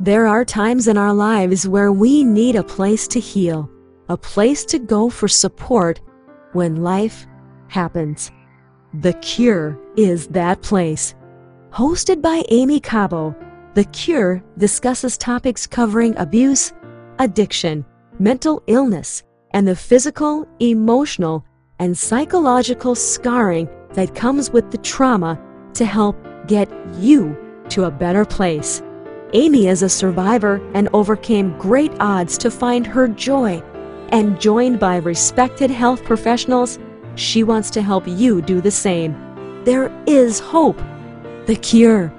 There are times in our lives where we need a place to heal, a place to go for support when life happens. The Cure is that place. Hosted by Amy Cabo, The Cure discusses topics covering abuse, addiction, mental illness, and the physical, emotional, and psychological scarring that comes with the trauma to help get you to a better place. Amy is a survivor and overcame great odds to find her joy. And joined by respected health professionals, she wants to help you do the same. There is hope. The Cure